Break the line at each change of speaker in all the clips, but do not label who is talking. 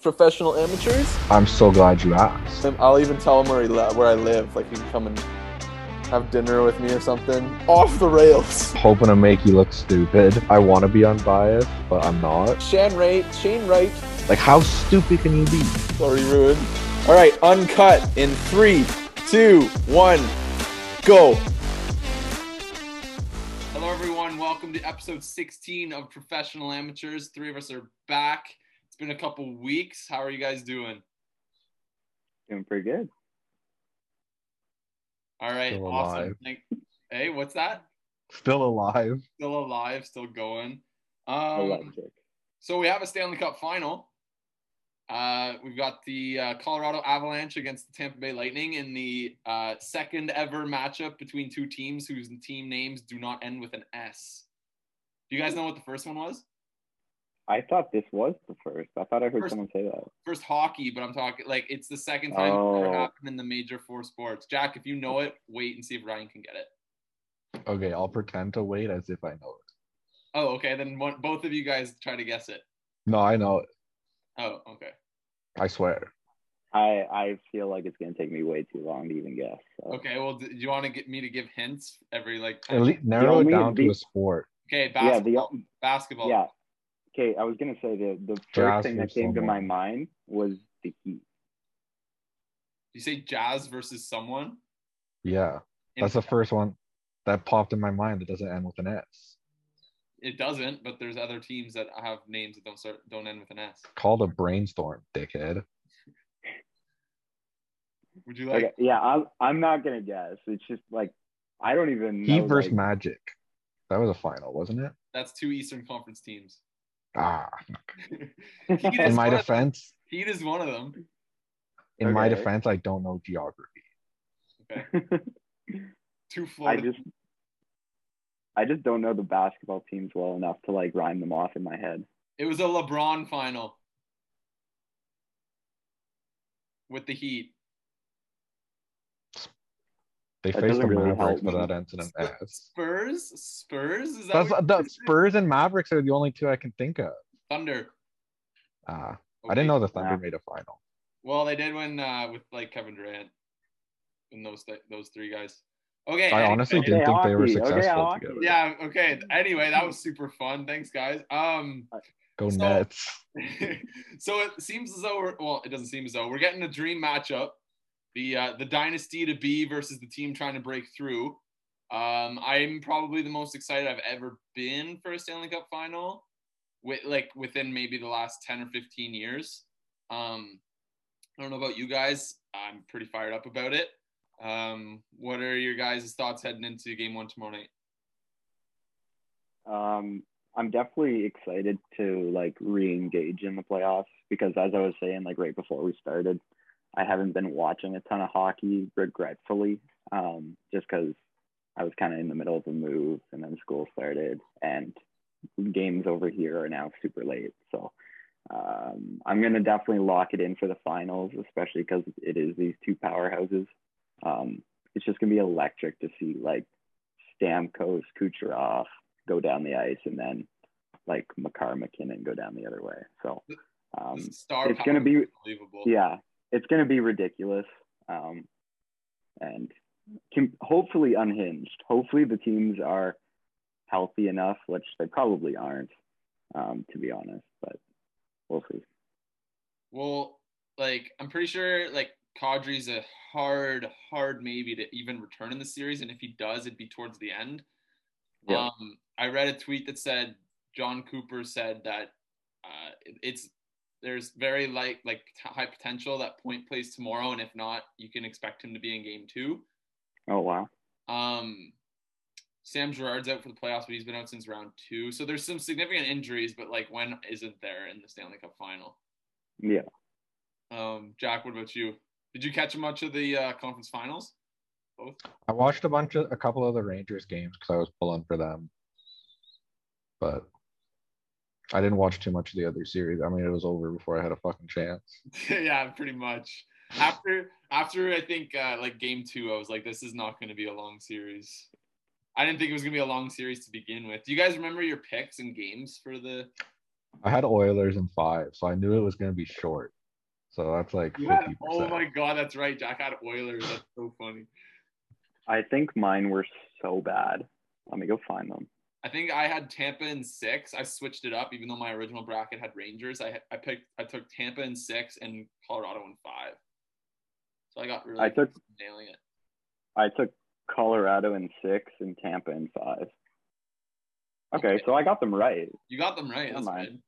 professional amateurs.
I'm so glad you asked.
I'll even tell him where, he li- where I live. Like, he can come and have dinner with me or something. Off the rails.
Hoping to make you look stupid. I want to be unbiased, but I'm not.
Shane Wright, Shane Wright,
Like, how stupid can you be?
sorry, ruined. All right, uncut in three, two, one, go.
Hello, everyone. Welcome to episode 16 of Professional Amateurs. Three of us are back. It's been a couple weeks. How are you guys doing?
Doing pretty good.
All right,
Still
awesome.
alive.
Thank- hey, what's that?
Still alive.
Still alive, still going. Um,
Electric.
so we have a Stanley Cup final. Uh, we've got the uh, Colorado Avalanche against the Tampa Bay Lightning in the uh, second ever matchup between two teams whose team names do not end with an S. Do you guys know what the first one was?
I thought this was the first. I thought I heard
First-
someone say that.
first hockey, but I'm talking like it's the second time it's ever
Oh.
happened in the major four sports. Jack, if you know it, wait and see if Ryan can get it.
Okay, I'll pretend to wait as if I know it.
Oh, okay. Then one, both of you guys try to guess it.
No, I know it.
Oh, okay.
I swear.
I I feel like it's gonna take me way too long to even guess. So.
Okay. Well, do you want to get me to give hints every like?
At least narrow it
only-
down to a sport.
Okay,
Yeah, the
basketball. basketball.
yeah. Okay, I was gonna say the the first
Jazz
thing that
versus
came to my mind was the Heat.
You say Jazz versus someone.
Yeah,
In-
that's the first one that popped in my mind that doesn't end with an S.
It doesn't, but there's other teams that have names that don't start don't end with an S.
Called a brainstorm, dickhead.
Would you like?
Okay, yeah, I'm I'm not gonna guess. It's just like I don't even
Heat
know.
versus
like,
Magic. That was a final, wasn't it?
That's two Eastern Conference teams.
Ah, in my
one of them.
defense,
Heat is one of them.
in my defense, I don't know geography.
Two
I just I just don't know the basketball teams well enough to like rhyme them off in my head.
It was a LeBron final with the Heat.
They
That
faced the
really
Mavericks,
help
but
me.
that ends in.
Spurs? Spurs? Is that
That's the
you?
Spurs and Mavericks are the only two I can think of.
Thunder?
Ah, I
Okay.
didn't know the Thunder
Yeah.
made a final.
Well, they did win uh, with like Kevin Durant and those th- those three guys. Okay.
I honestly
Okay,
didn't think they were
hockey. Okay,
successful together.
Yeah. Okay. Anyway, that was super fun. Thanks, guys. Um.
Go
So-
Nets.
so it seems as though we're well, it doesn't seem as though we're getting a dream matchup. The uh, the dynasty to be versus the team trying to break through. Um, I'm probably the most excited I've ever been for a Stanley Cup final, with like within maybe the last ten or fifteen years. Um, I don't know about you guys. I'm pretty fired up about it. Um, what are your guys' thoughts heading into game one tomorrow night?
Um, I'm definitely excited to like re-engage in the playoffs because as I was saying, like right before we started, I haven't been watching a ton of hockey, regretfully, um, just because I was kind of in the middle of a move and then school started and games over here are now super late. So um, I'm gonna definitely lock it in for the finals, especially because it is these two powerhouses. Um, it's just gonna be electric to see like Stamkos, Kucherov go down the ice, and then like Makar MacKinnon go down the other way. So um,
star
it's gonna be-
unbelievable.
yeah, it's gonna be ridiculous, um, and can, hopefully unhinged. Hopefully the teams are healthy enough, which they probably aren't, um, to be honest. But we'll see.
Well, like I'm pretty sure like Kadri's a hard, hard maybe to even return in the series, and if he does, it'd be towards the end.
Yeah.
Um, I read a tweet that said Jon Cooper said that uh, it's there's very like like t- high potential that point plays tomorrow, and if not, you can expect him to be in game two.
Oh wow.
Um, Sam Girard's out for the playoffs, but he's been out since round two. So there's some significant injuries, but like when isn't there in the Stanley Cup final?
Yeah.
Um, Jack, what about you? Did you catch much of the uh, conference finals? Both.
I watched a bunch of a couple of the Rangers games because I was pulling for them, but I didn't watch too much of the other series. I mean, it was over before I had a fucking chance.
yeah, pretty much. After after I think uh, like game two, I was like, this is not going to be a long series. I didn't think it was going to be a long series to begin with. Do you guys remember your picks and games for the
I had Oilers in five, so I knew it was going to be short. So that's like
You had-
fifty
oh my god, that's right. Jack had Oilers. That's so funny.
I think mine were so bad. Let me go find them.
I think I had Tampa in six. I switched it up, even though my original bracket had Rangers. I I picked I took Tampa in six and Colorado in five. So I got really
I took
nailing it.
I took Colorado in six and Tampa in five. Okay,
Okay.
so I got them right.
You got them right. That's good.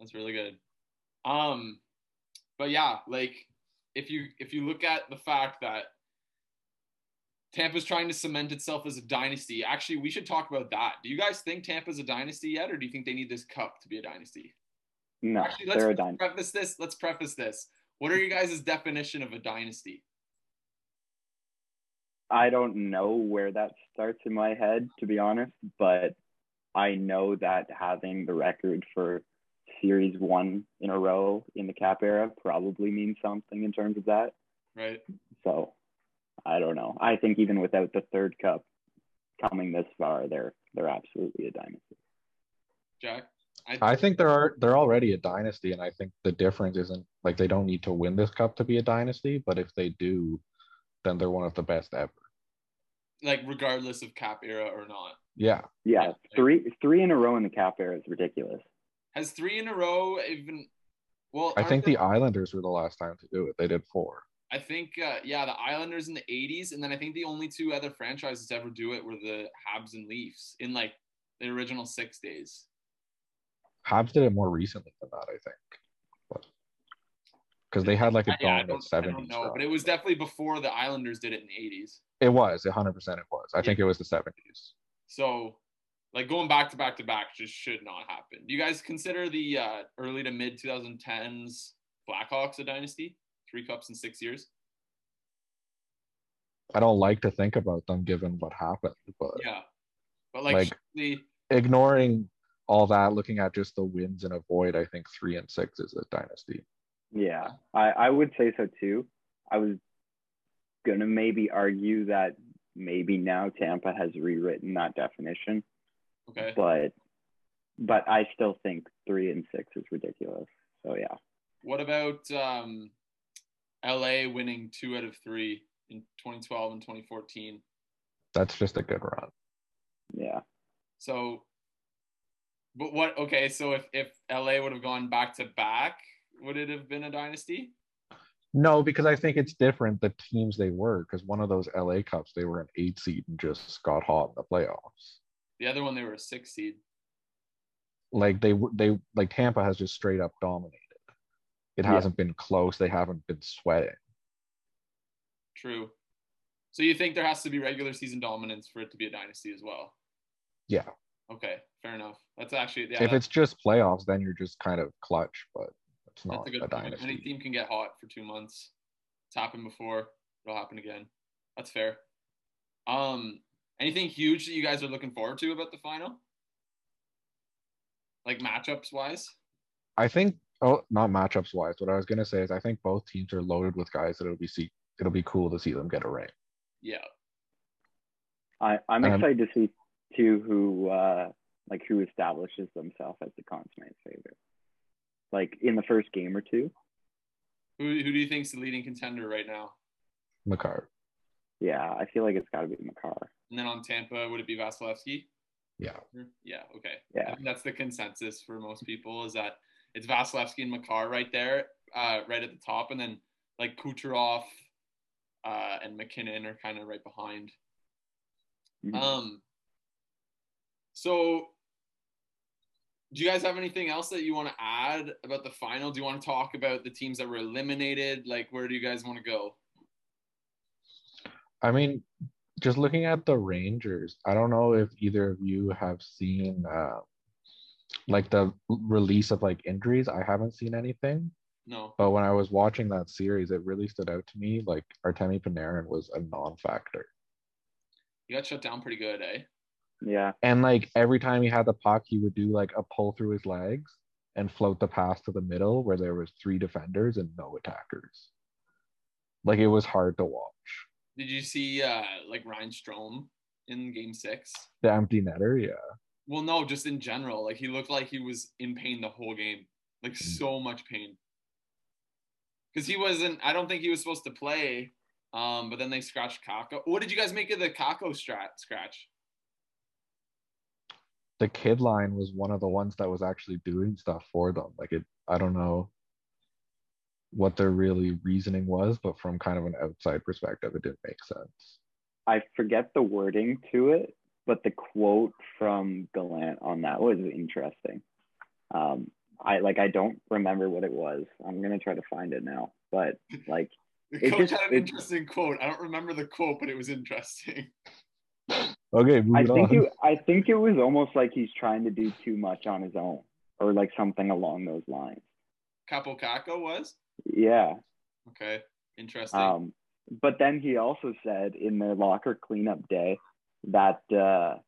That's really good. Um, but yeah, like if you if you look at the fact that Tampa's trying to cement itself as a dynasty, actually, we should talk about that. Do you guys think Tampa's a dynasty yet, or do you think they need this cup to be a dynasty?
No,
Actually, let's
they're a dime.
preface this. Let's preface this. What are you guys' definition of a dynasty?
I don't know where that starts in my head, to be honest, but I know that having the record for series one in a row in the cap era probably means something in terms of that.
Right?
So I don't know. I think even without the third cup coming this far, they're they're absolutely a dynasty.
Jack?
I think they're they're already a dynasty, and I think the difference isn't like they don't need to win this cup to be a dynasty, but if they do, then they're one of the best ever.
like regardless of cap era or not.
Yeah,
Yeah,
Yeah.
three three in a row in the cap era is ridiculous.
Has three in a row even? Well,
I think
there-
the Islanders were the last time to do it. They did four.
I think uh, yeah, the Islanders in the '80s, and then I think the only two other franchises to ever do it were the Habs and Leafs in like the original six days.
Habs did it more recently than that, I think, because they had like a
Yeah,
dominant
don't, I
seventies.
don't know, but it was definitely before the Islanders did it in the '80s.
It was hundred percent. It was. I think it was the seventies.
So, like going back to back to back just should not happen. Do you guys consider the uh, early to mid 2010s Blackhawks a dynasty? Three cups in six years.
I don't like to think about them given what happened, but
Yeah, but like,
Like-
surely-
ignoring all that, looking at just the wins and avoid, I think three and six is a dynasty.
Yeah, I, I would say so too. I was gonna maybe argue that maybe now Tampa has rewritten that definition,
okay.
but but I still think three and six is ridiculous. So yeah,
What about um, LA winning two out of three in 2012 and 2014?
That's just a good run.
yeah.
So, but what? Okay, so if if LA would have gone back to back, would it have been a dynasty?
No, because I think it's different the teams they were. Because one of those LA Cups, they were an eight seed and just got hot in the playoffs.
The other one, they were a six seed.
Like they w- they like Tampa has just straight up dominated. It hasn't been close. They haven't been sweating.
True. So you think there has to be regular season dominance for it to be a dynasty as well?
Yeah.
Okay, fair enough. That's actually yeah.
if
that's,
it's just playoffs, then you're just kind of clutch, but it's
that's
not
a
a,
good point. Any team can get hot for two months. It's happened before. It'll happen again. That's fair. Um, anything huge that you guys are looking forward to about the final? Like matchups wise?
I think oh not matchups wise. What I was gonna say is I think both teams are loaded with guys that it'll be see it'll be cool to see them get a ring.
Yeah.
I, I'm
Um,
excited to see too who uh like who establishes themselves as the consummate favorite. Like in the first game or two.
Who who do you think's the leading contender right now?
Makar.
Yeah, I feel like it's gotta be Makar.
And then on Tampa, would it be Vasilevskiy?
Yeah.
Yeah, okay.
Yeah.
I think that's the consensus for most people is that it's Vasilevskiy and Makar right there, uh, right at the top, and then like Kucherov uh, and MacKinnon are kind of right behind.
Mhm.
Um. So, do you guys have anything else that you want to add about the final? Do you want to talk about the teams that were eliminated? Like, where do you guys want to go?
I mean, just looking at the Rangers, I don't know if either of you have seen uh, like the release of like injuries. I haven't seen anything,
No.
but when I was watching that series, it really stood out to me. Like Artemi Panarin was a non-factor,
You got shut down pretty good, eh?
Yeah.
and like every time he had the puck, he would do like a pull through his legs and float the pass to the middle where there was three defenders and no attackers. Like it was hard to watch.
Did you see uh like Ryan Strome in game six?
The empty netter, yeah.
Well, no, just in general. Like he looked like he was in pain the whole game, like
Mm.
so much pain. Because he wasn't. I don't think he was supposed to play. Um, but then they scratched Kakko. What did you guys make of the Kakko strat scratch?
The kid line was one of the ones that was actually doing stuff for them. Like it, I don't know what their really reasoning was, but from kind of an outside perspective, it didn't make sense.
I forget the wording to it, but the quote from Gallant on that was interesting. Um, I like I don't remember what it was. I'm gonna try to find it now, but like
The
It
coach
just-
had an
it-
interesting quote. I don't remember the quote, but it was interesting.
Okay,
I think
on.
it I think it was almost like he's trying to do too much on his own, or like something along those lines.
Kaapo Kakko was
Yeah.
okay. Interesting.
Um, but then he also said in their locker cleanup day that uh,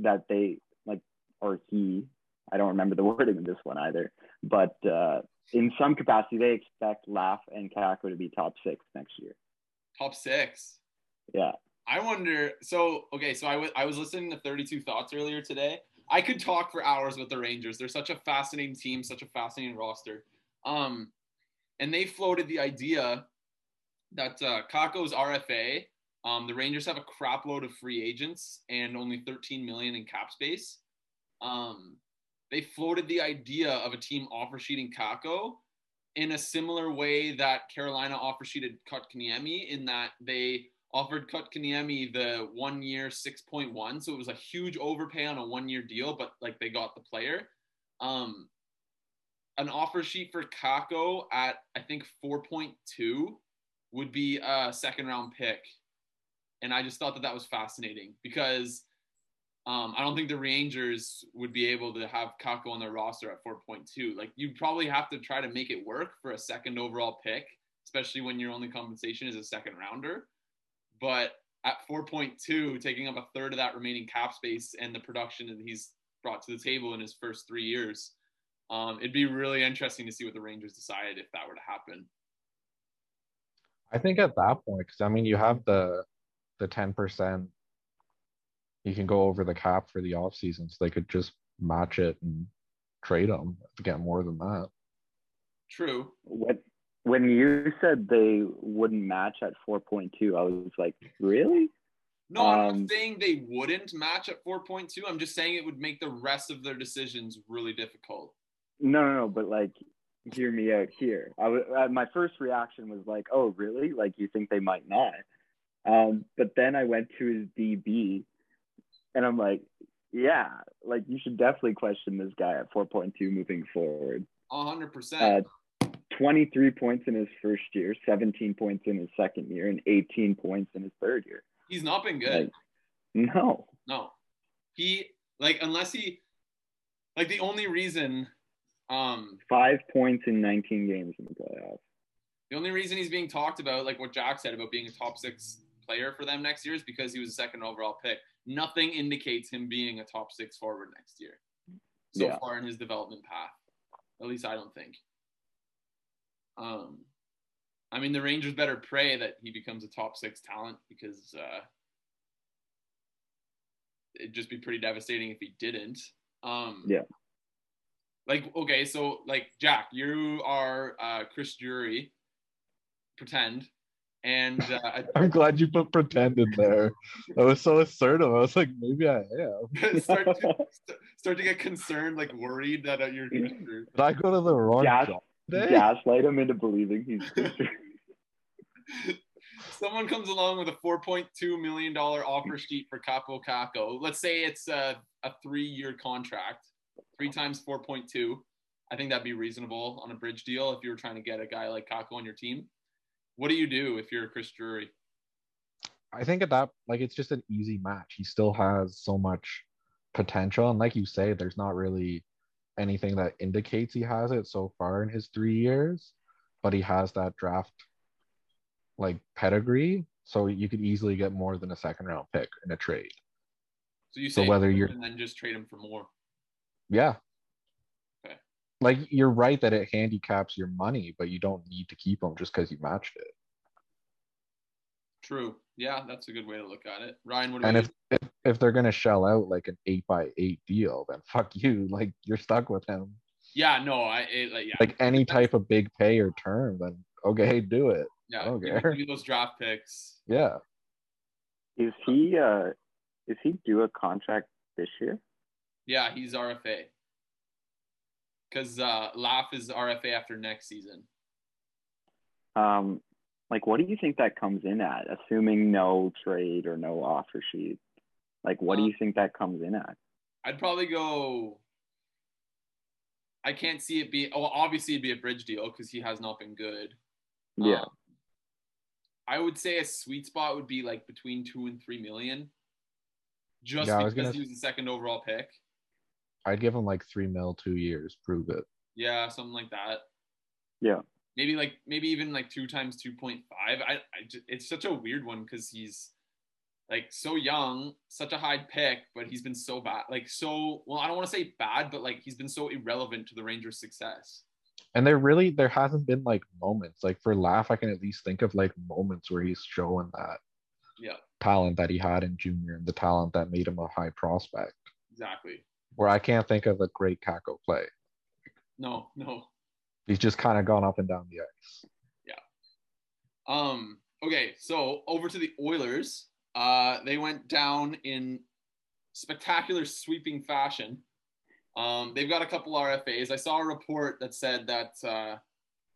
that they like, or he, I don't remember the wording of this one either, but uh, in some capacity they expect Laugh and Kakko to be top six next year.
Top six.
Yeah.
I wonder. So okay, so I was I was listening to 32 Thoughts earlier today. I could talk for hours with the Rangers. They're such a fascinating team, such a fascinating roster. Um, and they floated the idea that uh, Kakko's RFA. Um, the Rangers have a crap load of free agents and only 13 million in cap space. Um, they floated the idea of a team offer sheeting Kakko in a similar way that Carolina offer sheeted Kotkaniemi in that they offered Kotkaniemi the one year 6.1. So it was a huge overpay on a one year deal, but like they got the player. Um, an offer sheet for Kakko at I think 4.2 would be a second round pick. And I just thought that that was fascinating because um, I don't think the Rangers would be able to have Kakko on their roster at 4.2. Like you'd probably have to try to make it work for a second overall pick, especially when your only compensation is a second rounder. But at 4.2, taking up a third of that remaining cap space and the production that he's brought to the table in his first three years, um, it'd be really interesting to see what the Rangers decide if that were to happen.
I think at that point, because I mean, you have the the ten percent. You can go over the cap for the off season, so they could just match it and trade them to get more than that.
True.
When when you said they wouldn't match at 4.2, I was like, really?
No, I'm
Um,
not saying they wouldn't match at 4.2. I'm just saying it would make the rest of their decisions really difficult.
No, no, no. But like, hear me out here. I was uh, my first reaction was like, oh, really? Like, you think they might not? Um, but then I went to his DB, and I'm like, yeah, like you should definitely question this guy at 4.2 moving forward.
100%.
Uh, 23 points in his first year, 17 points in his second year, and 18 points in his third year.
He's not been good.
Like, no.
No. He like unless he like the only reason um
Five points in 19 games in the playoffs.
the only reason he's being talked about like what Jack said about being a top 6 player for them next year is because he was a second overall pick. Nothing indicates him being a top 6 forward next year. So
Yeah.
far in his development path. At least I don't think. Um I mean the Rangers better pray that he becomes a top 6 talent because uh it'd just be pretty devastating if he didn't. Um,
Yeah.
Like okay, so like Jack, you are uh, Chris Drury, pretend, and uh, I-
I'm glad you put pretend in there. I was so assertive. I was like, maybe I am.
start to start to get concerned, like worried that uh, you're.
Did I go to the wrong
Gas-
job today?
Gaslight him into believing he's.
Someone comes along with a 4.2 million dollar offer sheet for Kaapo Kakko. Let's say it's a, a three-year contract, three times 4.2. I think that'd be reasonable on a bridge deal if you were trying to get a guy like Kakko on your team. What do you do if you're Chris Drury?
I think at that, like, it's just an easy match. He still has so much potential. And like you say, there's not really anything that indicates he has it so far in his three years, but he has that draft like pedigree. So you could easily get more than a second round pick in a trade.
So you
So
say
whether you're-
and then just trade him for more.
Yeah.
Okay.
Like you're right that it handicaps your money, but you don't need to keep them just because you matched it.
True. Yeah, that's a good way to look at it. Ryan, what
And
about
if, if if they're gonna shell out like an eight by eight deal, then fuck you. Like you're stuck with him.
Yeah, no, I it, like yeah,
Like any type of big pay or term, then okay, do it.
yeah.
okay. don't
give give those draft picks.
Yeah.
Is he uh is he due a contract this year?
Yeah, he's RFA. Because uh, Laugh is RFA after next season.
Um, like what do you think that comes in at, assuming no trade or no offer sheet? Like what do
Uh,
you think that comes in at?
I'd probably go. I can't see it be. Oh, obviously it'd be a bridge deal because he has not been good.
Yeah.
Um, I would say a sweet spot would be like between two and three million. Just
Yeah, I was
because
gonna-
he was the second overall pick.
I'd give him like three mil, two years, prove it.
Yeah, something like that.
Yeah.
Maybe like maybe even like two times two point five. I, I ju- it's such a weird one because he's like so young, such a high pick, but he's been so bad. Like so well, I don't want to say bad, but like he's been so irrelevant to the Rangers' success.
And there really there hasn't been like moments. Like for laugh, I can at least think of like moments where he's showing that
Yeah,
talent that he had in junior and the talent that made him a high prospect.
exactly.
Where I can't think of a great Kakko play.
No, no.
He's just kind of gone up and down the ice. Yeah.
Um. Okay, so over to the Oilers. Uh, they went down in spectacular sweeping fashion. Um, they've got a couple RFAs. I saw a report that said that uh,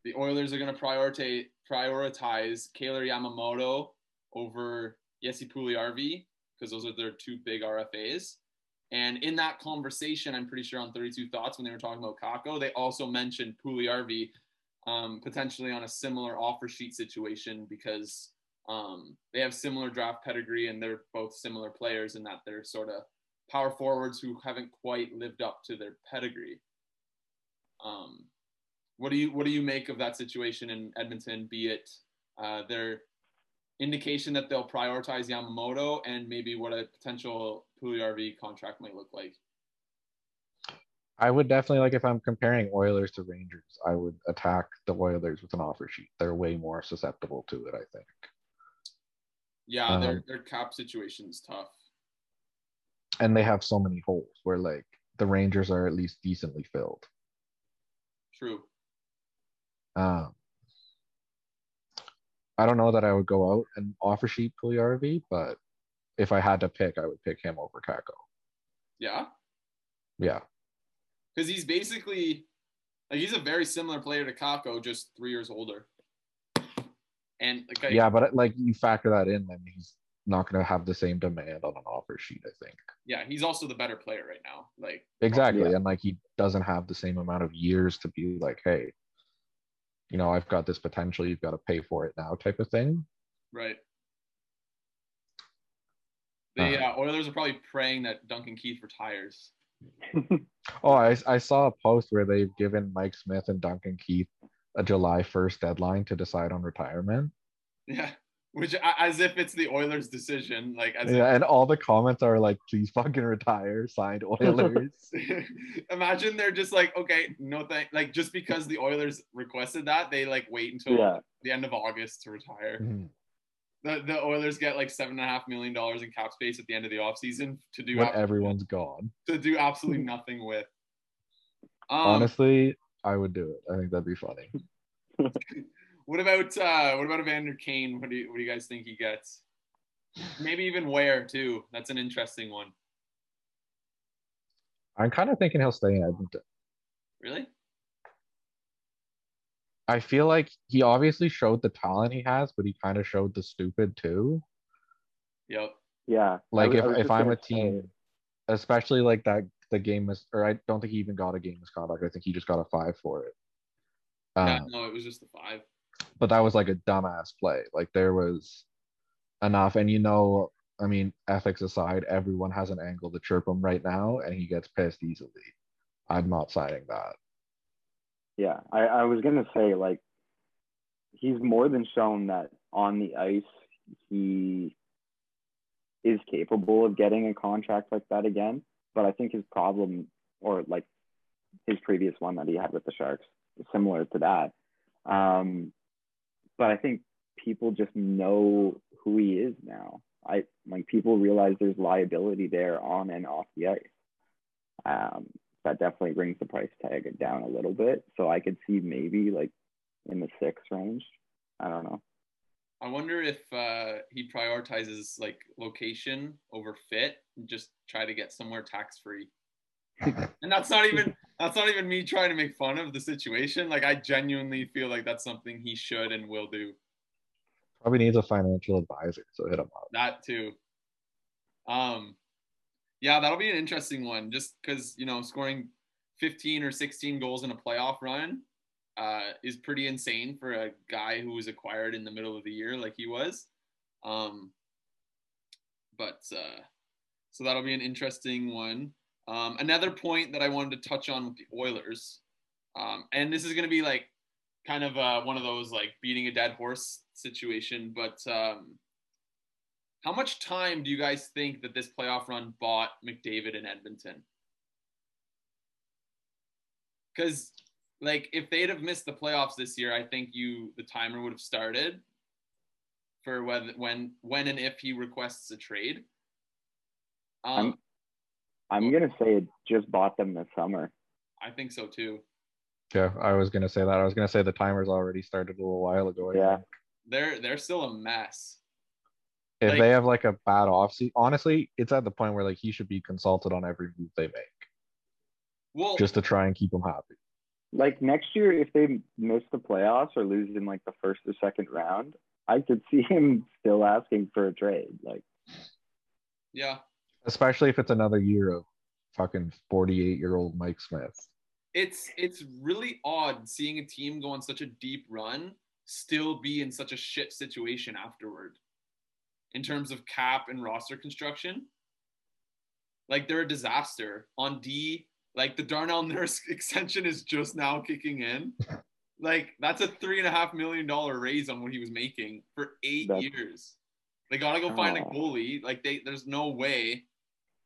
the Oilers are going to prioritize prioritize Kailer Yamamoto over Jesse Puljujarvi because those are their two big RFAs. And in that conversation, I'm pretty sure on 32 Thoughts when they were talking about Kakko, they also mentioned Puljujarvi um, potentially on a similar offer sheet situation because um, they have similar draft pedigree and they're both similar players in that they're sort of power forwards who haven't quite lived up to their pedigree. Um, what do you what do you make of that situation in Edmonton? Be it uh, their indication that they'll prioritize Yamamoto and maybe what a potential Puljujarvi contract might look like.
I would definitely like if I'm comparing Oilers to Rangers, I would attack the Oilers with an offer sheet. They're way more susceptible to it, I think.
Yeah, their
Um,
their cap situation is tough.
And they have so many holes where like the Rangers are at least decently filled.
True.
Um, I don't know that I would go out and offer sheet Puljujarvi, but if I had to pick, I would pick him over Kakko.
Yeah.
Yeah.
because he's basically like he's a very similar player to Kakko, just three years older. And like,
Yeah, but like you factor that in, then he's not going to have the same demand on an offer sheet, I think.
yeah, he's also the better player right now. Like,
Exactly.
Yeah.
And like he doesn't have the same amount of years to be like, hey, you know, I've got this potential, you've got to pay for it now type of thing.
right? The
Uh-huh.
uh, Oilers are probably praying that Duncan Keith retires.
Oh, I, I saw a post where they've given Mike Smith and Duncan Keith a July 1st deadline to decide on retirement.
Yeah, which as if it's the Oilers' decision. Like, as
Yeah, and all the comments are like, please fucking retire, signed Oilers.
imagine they're just like, okay, no thank. Like, just because the Oilers requested that, they like wait until
yeah.
the end of August to retire.
Mhm.
The, the Oilers get like seven and a half million dollars in cap space at the end of the offseason to do
when
ab-
everyone's gone.
to do absolutely nothing with. Um,
Honestly, I would do it. I think that'd be funny.
What about uh, what about Evander Kane? What do you what do you guys think he gets? Maybe even where too. That's an interesting one.
I'm kind of thinking he'll stay in Edmonton.
Really?
I feel like he obviously showed the talent he has, but he kind of showed the stupid too.
Yep.
Yeah.
Like
was-
if, if I'm a team, especially like that the game is or I don't think he even got a game misconduct. I think he just got a five for it.
Yeah,
Um,
no, it was just the five.
But that was like a dumbass play. Like there was enough, and you know, I mean, ethics aside, everyone has an angle to chirp him right now, and he gets pissed easily. I'm not signing that.
Yeah, I, I was gonna say like he's more than shown that on the ice he is capable of getting a contract like that again. But I think his problem or like his previous one that he had with the Sharks is similar to that. Um, but I think people just know who he is now. I like people realize there's liability there on and off the ice. Um, that definitely brings the price tag down a little bit. So I could see maybe like in the six range. I don't know.
I wonder if uh, he prioritizes like location over fit and just try to get somewhere tax free. and that's not even that's not even me trying to make fun of the situation. Like I genuinely feel like that's something he should and will do.
Probably needs a financial advisor, so hit him up.
That too. Um, yeah, that'll be an interesting one. Just because you know, scoring 15 or 16 goals in a playoff run uh, is pretty insane for a guy who was acquired in the middle of the year like he was. Um, but uh, so that'll be an interesting one. Um, another point that I wanted to touch on with the Oilers, um, and this is going to be like kind of uh, one of those like beating a dead horse situation, but um, how much time do you guys think that this playoff run bought McDavid in Edmonton? Because like if they'd have missed the playoffs this year, I think you the timer would have started for whether when when and if he requests a trade. Um,
I'm, I'm gonna say it just bought them this summer.
I think so too.
Yeah, I was gonna say that. I was gonna say the timer's already started a little while ago.
Yeah.
They're they're still a mess.
If
Like-
they have like a bad offseason, honestly, it's at the point where like he should be consulted on every move they make,
Well,
just to try and keep them happy.
Like next year, if they miss the playoffs or lose in like the first or second round, I could see him still asking for a trade. Like,
yeah,
Especially if it's another year of fucking 48 year old Mike Smith.
it's it's really odd seeing a team go on such a deep run still be in such a shit situation afterward in terms of cap and roster construction. Like they're a disaster. On d like the darnell nurse extension is just now kicking in. Like that's a three and a half million dollar raise on what he was making for eight
That's-
years. They gotta go find a goalie. Like they there's no way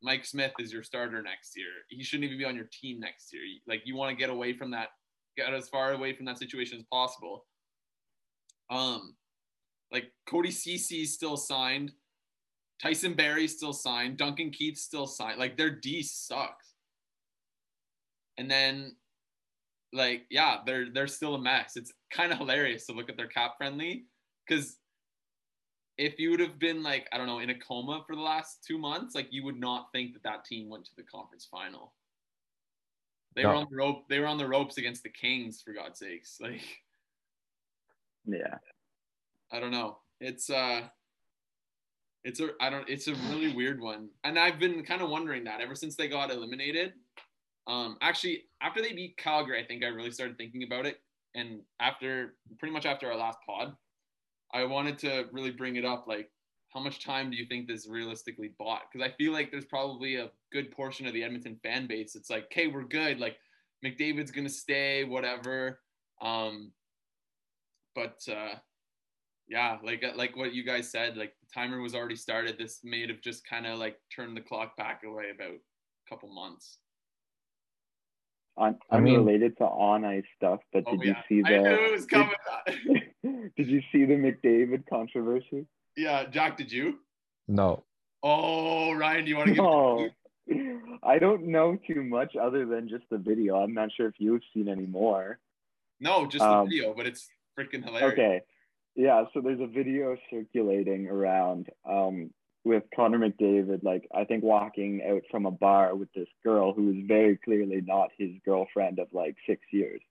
Mike Smith is your starter next year. He shouldn't even be on your team next year. Like you want to get away from that, get as far away from that situation as possible. Um, like Cody Cece still signed, Tyson Barrie still signed, Duncan Keith still signed. Like their D sucks. And then, like yeah, they're they're still a mess. It's kind of hilarious to look at their cap friendly because if you would have been like I don't know in a coma for the last two months, like you would not think that that team went to the conference final. They were on the rope. They were on the ropes against the Kings for God's sakes. Like
yeah,
I don't know. It's uh, it's a I don't. It's a really weird one, and I've been kind of wondering that ever since they got eliminated. Um, actually, after they beat Calgary, I think I really started thinking about it, and after pretty much after our last pod, I wanted to really bring it up. Like, how much time do you think this realistically bought? Because I feel like there's probably a good portion of the Edmonton fan base. It's like, okay, we're good. Like, McDavid's gonna stay, whatever. Um, but uh, yeah, like like what you guys said, like the timer was already started. This may have just kind of like turned the clock back away about a couple months.
Un-
I mean-
unrelated to on ice stuff. But
Oh
did you
yeah,
see
I knew it was coming.
did you see the McDavid controversy?
yeah, Jack, did you?
No.
Oh, Ryan, do you want to give?
No. I don't know too much other than just the video. I'm not sure if you've seen any more.
No, just the
Um,
video, but it's freaking hilarious.
Okay. Yeah, so there's a video circulating around um, with Connor McDavid, like I think walking out from a bar with this girl who is very clearly not his girlfriend of like six years.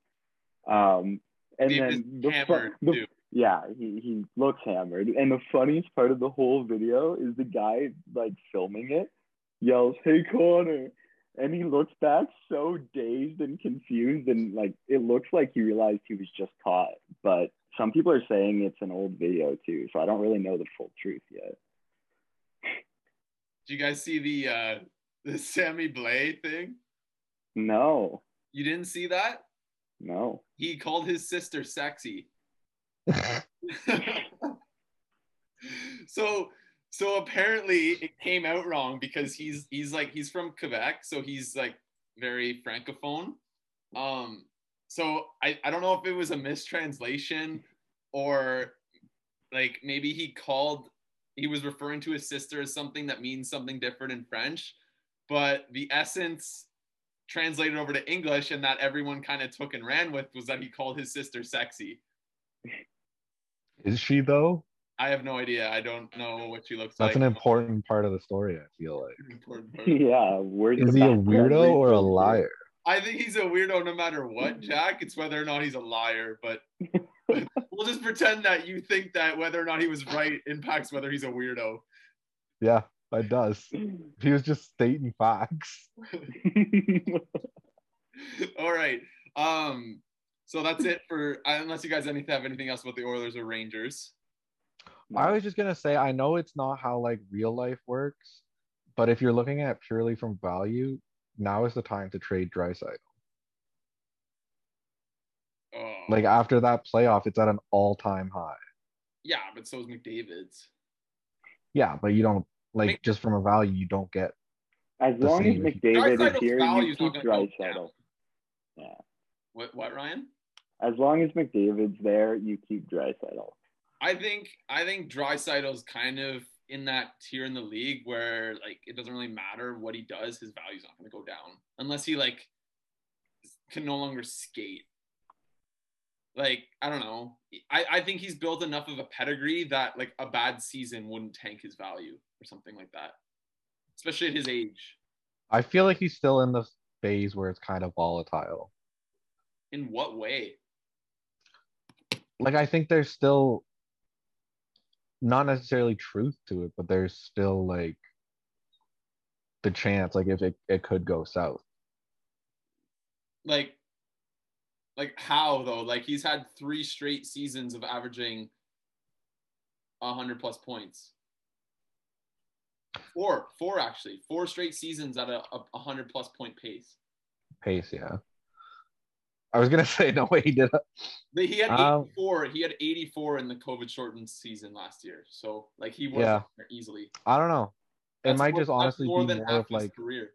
Um, and then the,
hammered,
the yeah, he, he looks hammered. And the funniest part of the whole video is the guy like filming it yells, Hey Connor and he looks back so dazed and confused and like it looks like he realized he was just caught. But some people are saying it's an old video too, so I don't really know the full truth yet.
Do you guys see the uh the Sammy Blais thing?
No,
You didn't see that?
No.
He called his sister sexy. so so apparently it came out wrong because he's he's like he's from Quebec, so he's like very francophone. Um so I, I don't know if it was a mistranslation or like maybe he called he was referring to his sister as something that means something different in French, but the essence translated over to English and that everyone kind of took and ran with was that he called his sister sexy.
Is she though?
I have no idea. I don't know what she looks
That's
like.
That's an important part of the story. I feel like.
Yeah, where's
Is he a weirdo or a liar?
I think he's a weirdo no matter what, Jack. It's whether or not he's a liar, but we'll just pretend that you think that whether or not he was right impacts whether he's a weirdo.
Yeah, it does. He was just stating facts.
All right. Um, so that's it for unless you guys have anything else about the Oilers or Rangers.
I was just gonna say, I know it's not how like real life works, but if you're looking at purely from value, now is the time to trade Draisaitl.
Oh,
Like after that playoff, it's at an all-time high.
yeah, but so is McDavid's.
Yeah, but you don't like
Mc-
just from a value, you don't get.
As
the
long as
same if
McDavid is here, you keep
gonna go
Draisaitl.
down. What? What, Ryan?
As long as McDavid's there, you keep Draisaitl.
I think I think Draisaitl's kind of in that tier in the league where like it doesn't really matter what he does, his value's not going to go down unless he like can no longer skate. Like I don't know. I I think he's built enough of a pedigree that like a bad season wouldn't tank his value or something like that, especially at his age.
I feel like he's still in the phase where it's kind of volatile.
In what way?
Like I think there's still not necessarily truth to it, but there's still like the chance, like if it, it could go south.
like like how though like he's had three straight seasons of averaging 100 plus points four four actually four straight seasons at a, a 100 plus point pace
Pace, yeah. I was gonna say no way he did it.
He had
Um,
84 he had 84 in the covid shortened season last year so like he was
Yeah.
there easily
I don't know. It
That's
might
more-
just honestly be
than
more of like
career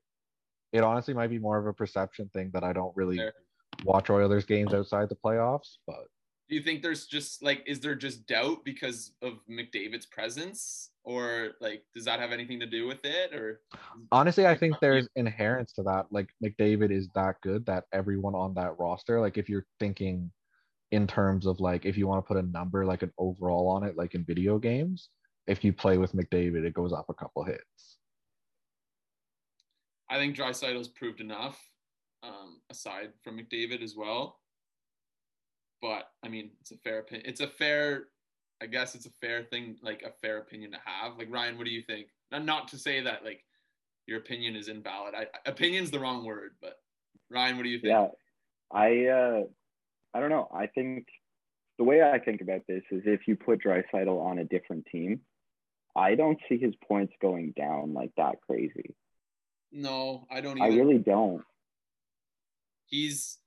it honestly might be more of a perception thing that I don't really
Fair.
Watch Oilers games outside the playoffs, but
do you think there's just like is there just doubt because of mcdavid's presence or like does that have anything to do with it or
honestly, I think there's inherence to that. Like McDavid is that good that everyone on that roster, like if you're thinking in terms of like if you want to put a number like an overall on it, like in video games, if you play with McDavid, it goes up a couple hits.
I think Draisaitl's proved enough, um, aside from McDavid as well. But I mean, it's a fair opinion. It's a fair, I guess it's a fair thing, like a fair opinion to have. Like Ryan, what do you think? And not to say that like your opinion is invalid. I, opinion's the wrong word, but Ryan, what do you think?
Yeah, I uh, I don't know. I think the way I think about this is if you put Draisaitl on a different team, I don't see his points going down like that crazy.
No, I don't
I really don't.
He's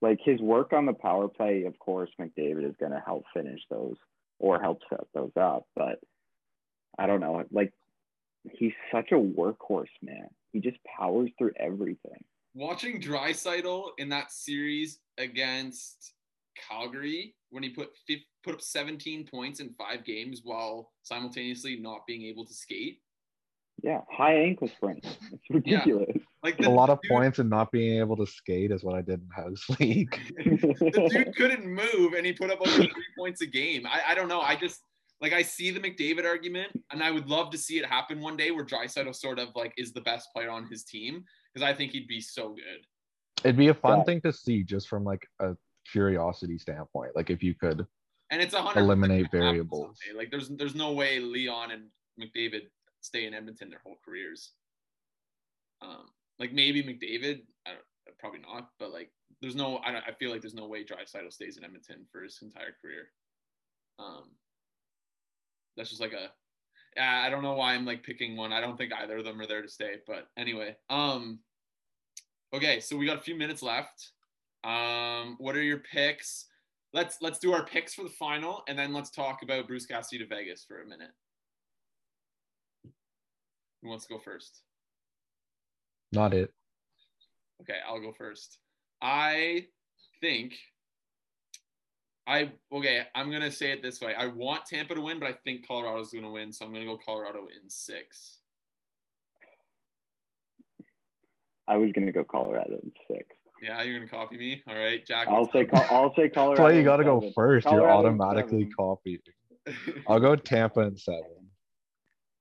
Like his work on the power play, of course, McDavid is going to help finish those or help set those up. But I don't know. Like he's such a workhorse, man. He just powers through everything.
watching Draisaitl in that series against Calgary when he put put up 17 points in five games while simultaneously not being able to skate.
Yeah, high ankle sprain. It's ridiculous.
Like
a lot of
dude-
points and not being able to skate is what I did in house league.
the dude couldn't move and he put up over three points a game. I, I don't know. I just like I see the McDavid argument, and I would love to see it happen one day where Draisaitl sort of like is the best player on his team because I think he'd be so good.
It'd be a fun
Yeah.
thing to see just from like a curiosity standpoint. Like if you could
And it's a hundred
eliminate
percent gonna happen
variables.
Like there's there's no way Leon and McDavid stay in Edmonton their whole careers. Um, like maybe McDavid, probably not, but like there's no I I feel like there's no way Draisaitl stays in Edmonton for his entire career. Um, that's just like a I don't know why I'm like picking one. I don't think either of them are there to stay, but anyway. Um, okay, so we got a few minutes left. Um, what are your picks? Let's let's do our picks for the final, and then let's talk about Bruce Cassidy to Vegas for a minute. Who wants to go first?
Not it.
Okay, I'll go first. I think I okay. I'm gonna say it this way. I want Tampa to win, but I think Colorado's gonna win, so I'm gonna go Colorado in six.
I was gonna go Colorado in six.
Yeah, you're gonna copy me. All right, Jack.
I'll say Col- I'll say Colorado.
That's why you got to go
seven.
first. You're automatically
seven.
copying. I'll go Tampa in seven.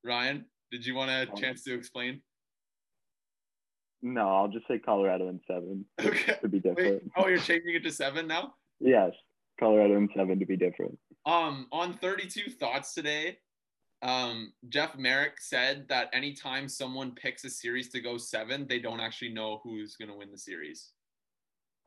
Ryan, did you want a um, chance to explain?
No, I'll just say Colorado in seven
Okay.
to be
Wait.
different.
Oh, you're changing it to seven now.
Yes, Colorado in seven to be different.
Um, on 32 Thoughts today, um, Jeff Marek said that anytime someone picks a series to go seven, they don't actually know who's gonna win the series.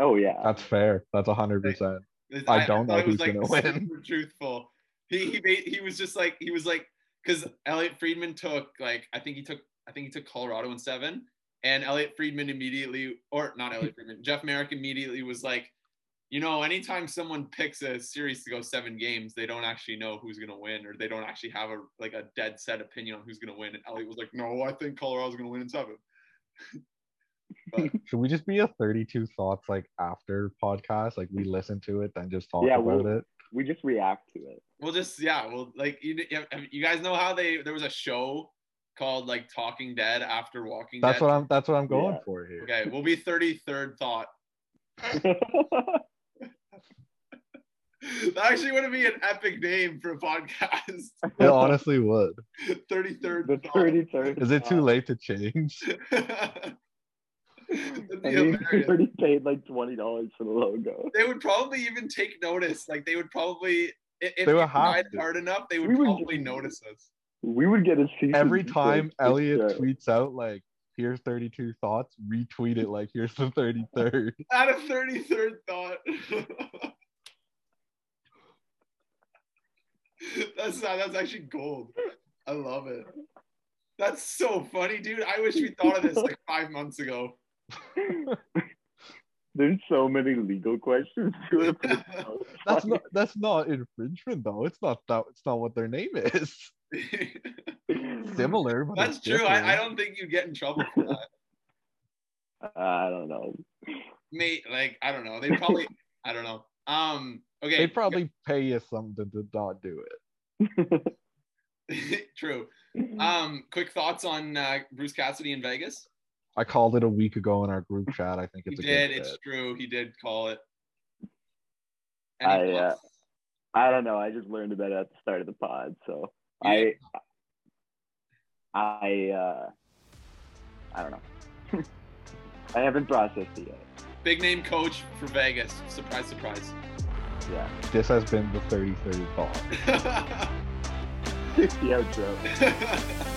Oh yeah.
That's fair. That's hundred percent.
It's-
I don't know
thought it
who's gonna win.
Truthful. He he made, he was just like he was like because Elliotte Friedman took like I think he took I think he took Colorado in seven, and Elliotte Friedman immediately or not Elliotte Friedman Jeff Marek immediately was like, you know, anytime someone picks a series to go seven games, they don't actually know who's gonna win, or they don't actually have a like a dead set opinion on who's gonna win. And Elliotte was like, no, I think Colorado's gonna win in seven. but
Should we just be a 32 thoughts like after podcast? Like we listen to it, then just talk
Yeah,
about
we'll-
it.
we just react to it.
We'll just yeah, well like you you guys know how they there was a show called like Talking Dead after Walking
That's
Dead.
what I'm. That's what I'm going
Yeah.
for here.
Okay, we'll be 33rd thought. That actually would be an epic name for a podcast.
It honestly would.
33rd
the
thought.
thirty third.
Is it too late to change?
That'd
I
be
mean, we already paid like twenty dollars for the logo.
They would probably even take notice. Like they would probably if
They would
we
have
tried hard enough, they would
We would
probably
get-
notice us.
We would get a season
Every time Elliotte
sure.
tweets out like, "Here's 32 thoughts," retweet it like, "Here's the 33rd."
Out of 33rd thought. that's not, that's actually gold. I love it. That's so funny, dude. I wish we thought of this like five months ago.
There's so many legal questions to it. but it's so
That's not. That's not infringement though. It's not that. It's not what their name is. Similar, but
That's true. I, I don't think you get in trouble for that.
I don't know.
Mate, like, I don't know. They probably, I don't know. Um, okay.
They'd probably pay you something to not do it.
True. Um, quick thoughts on uh, Bruce Cassidy in Vegas.
I called it a week ago in our group chat. I think
He
it's a
did.
good
It's
fit.
true. He did call it.
I, uh. I don't know. I just learned about it at the start of the pod, so I I uh I don't know. I haven't processed it yet.
Big name coach for Vegas. Surprise, surprise.
Yeah.
This has been the 33rd thought.
the outro.